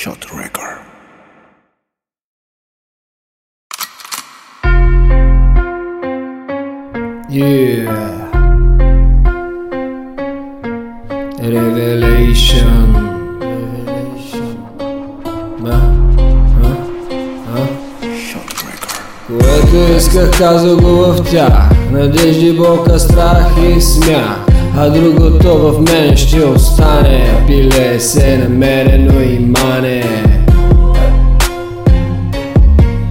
Shot Record. Yeah. Revelation. Revelation. Да. А? А? Shot Record. Което исках казал го в тях Надежди, болка, страх и смях А другото в мен ще остане Пиле се и мане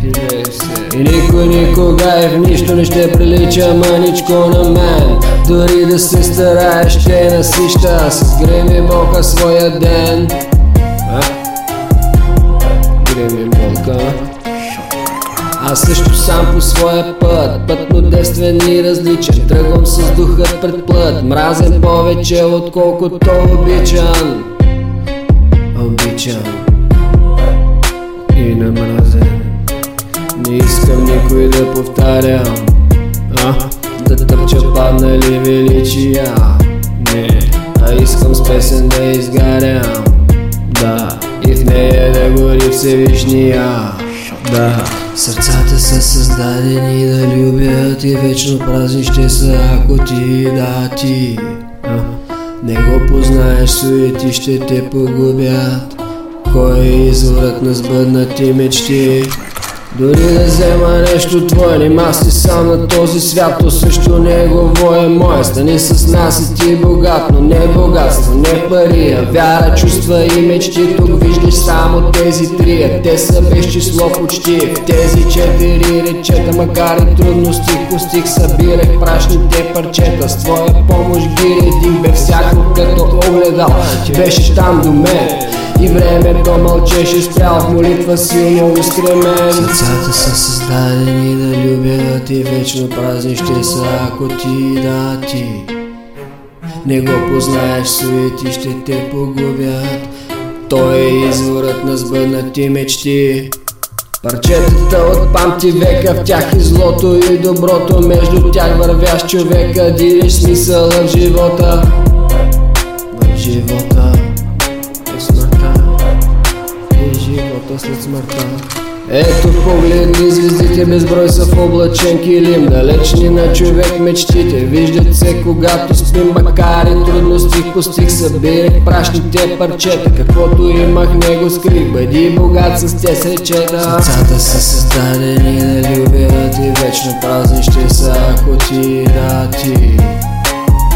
Пиле се И никой никога и в нищо не ще прилича маничко на мен. Дори да се стараеш ще насища С греми болка своя ден. А? Греми болка. Аз също сам по своя път Път но действен и различен. Тръгвам с духът пред плът Мразен повече отколкото обичан Обичан И намразен Не искам никой да повтарям а? Да тъпча паднали величия. Не, а искам с песен да изгарям Да, и в нея да гори Всевишния. Да, сърцата са създадени да любят и вечно празни ще са, ако ти, да ти. Не го познаеш, суети ще те погубят Кой е изворът на сбъднати мечти? Дори да взема нещо твое, нима си сам на този свят, то също негово е мое. Стани с нас и ти богат, но не богатство, не пари, а вяра, чувства и мечти. Тук виждаш само тези три, а те са без число почти. В тези четири речета, макар и трудности, постих събирах прашните парчета. С твоя помощ ги един бе всяко като огледал. Беше там до мен. И времето мълчеше спрял в молитва силно устремен Сърцата са създадени да любят и вечно празни ще са, ако ти да ти. Не го познаеш, суети ще те погубят. Той е изворът на сбъднати мечти. Парчетата от памти века в тях и злото и доброто Между тях вървяш човека, дириш смисъла в живота. В живота живота след смъртта. Ето погледни звездите безброй са в облачен килим Далечни на човек мечтите. Виждат се когато спим Макар и трудности постиг събирах прашните парчета. Каквото имах него скрих Бъди богат с те сречета. Сърцата са създадени да любят И вечно празни ще са ако ти да ти.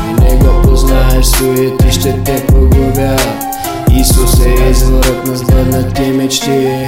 И не го познаеш, суети ще те погубят Исус е изворът на сбъднати мечти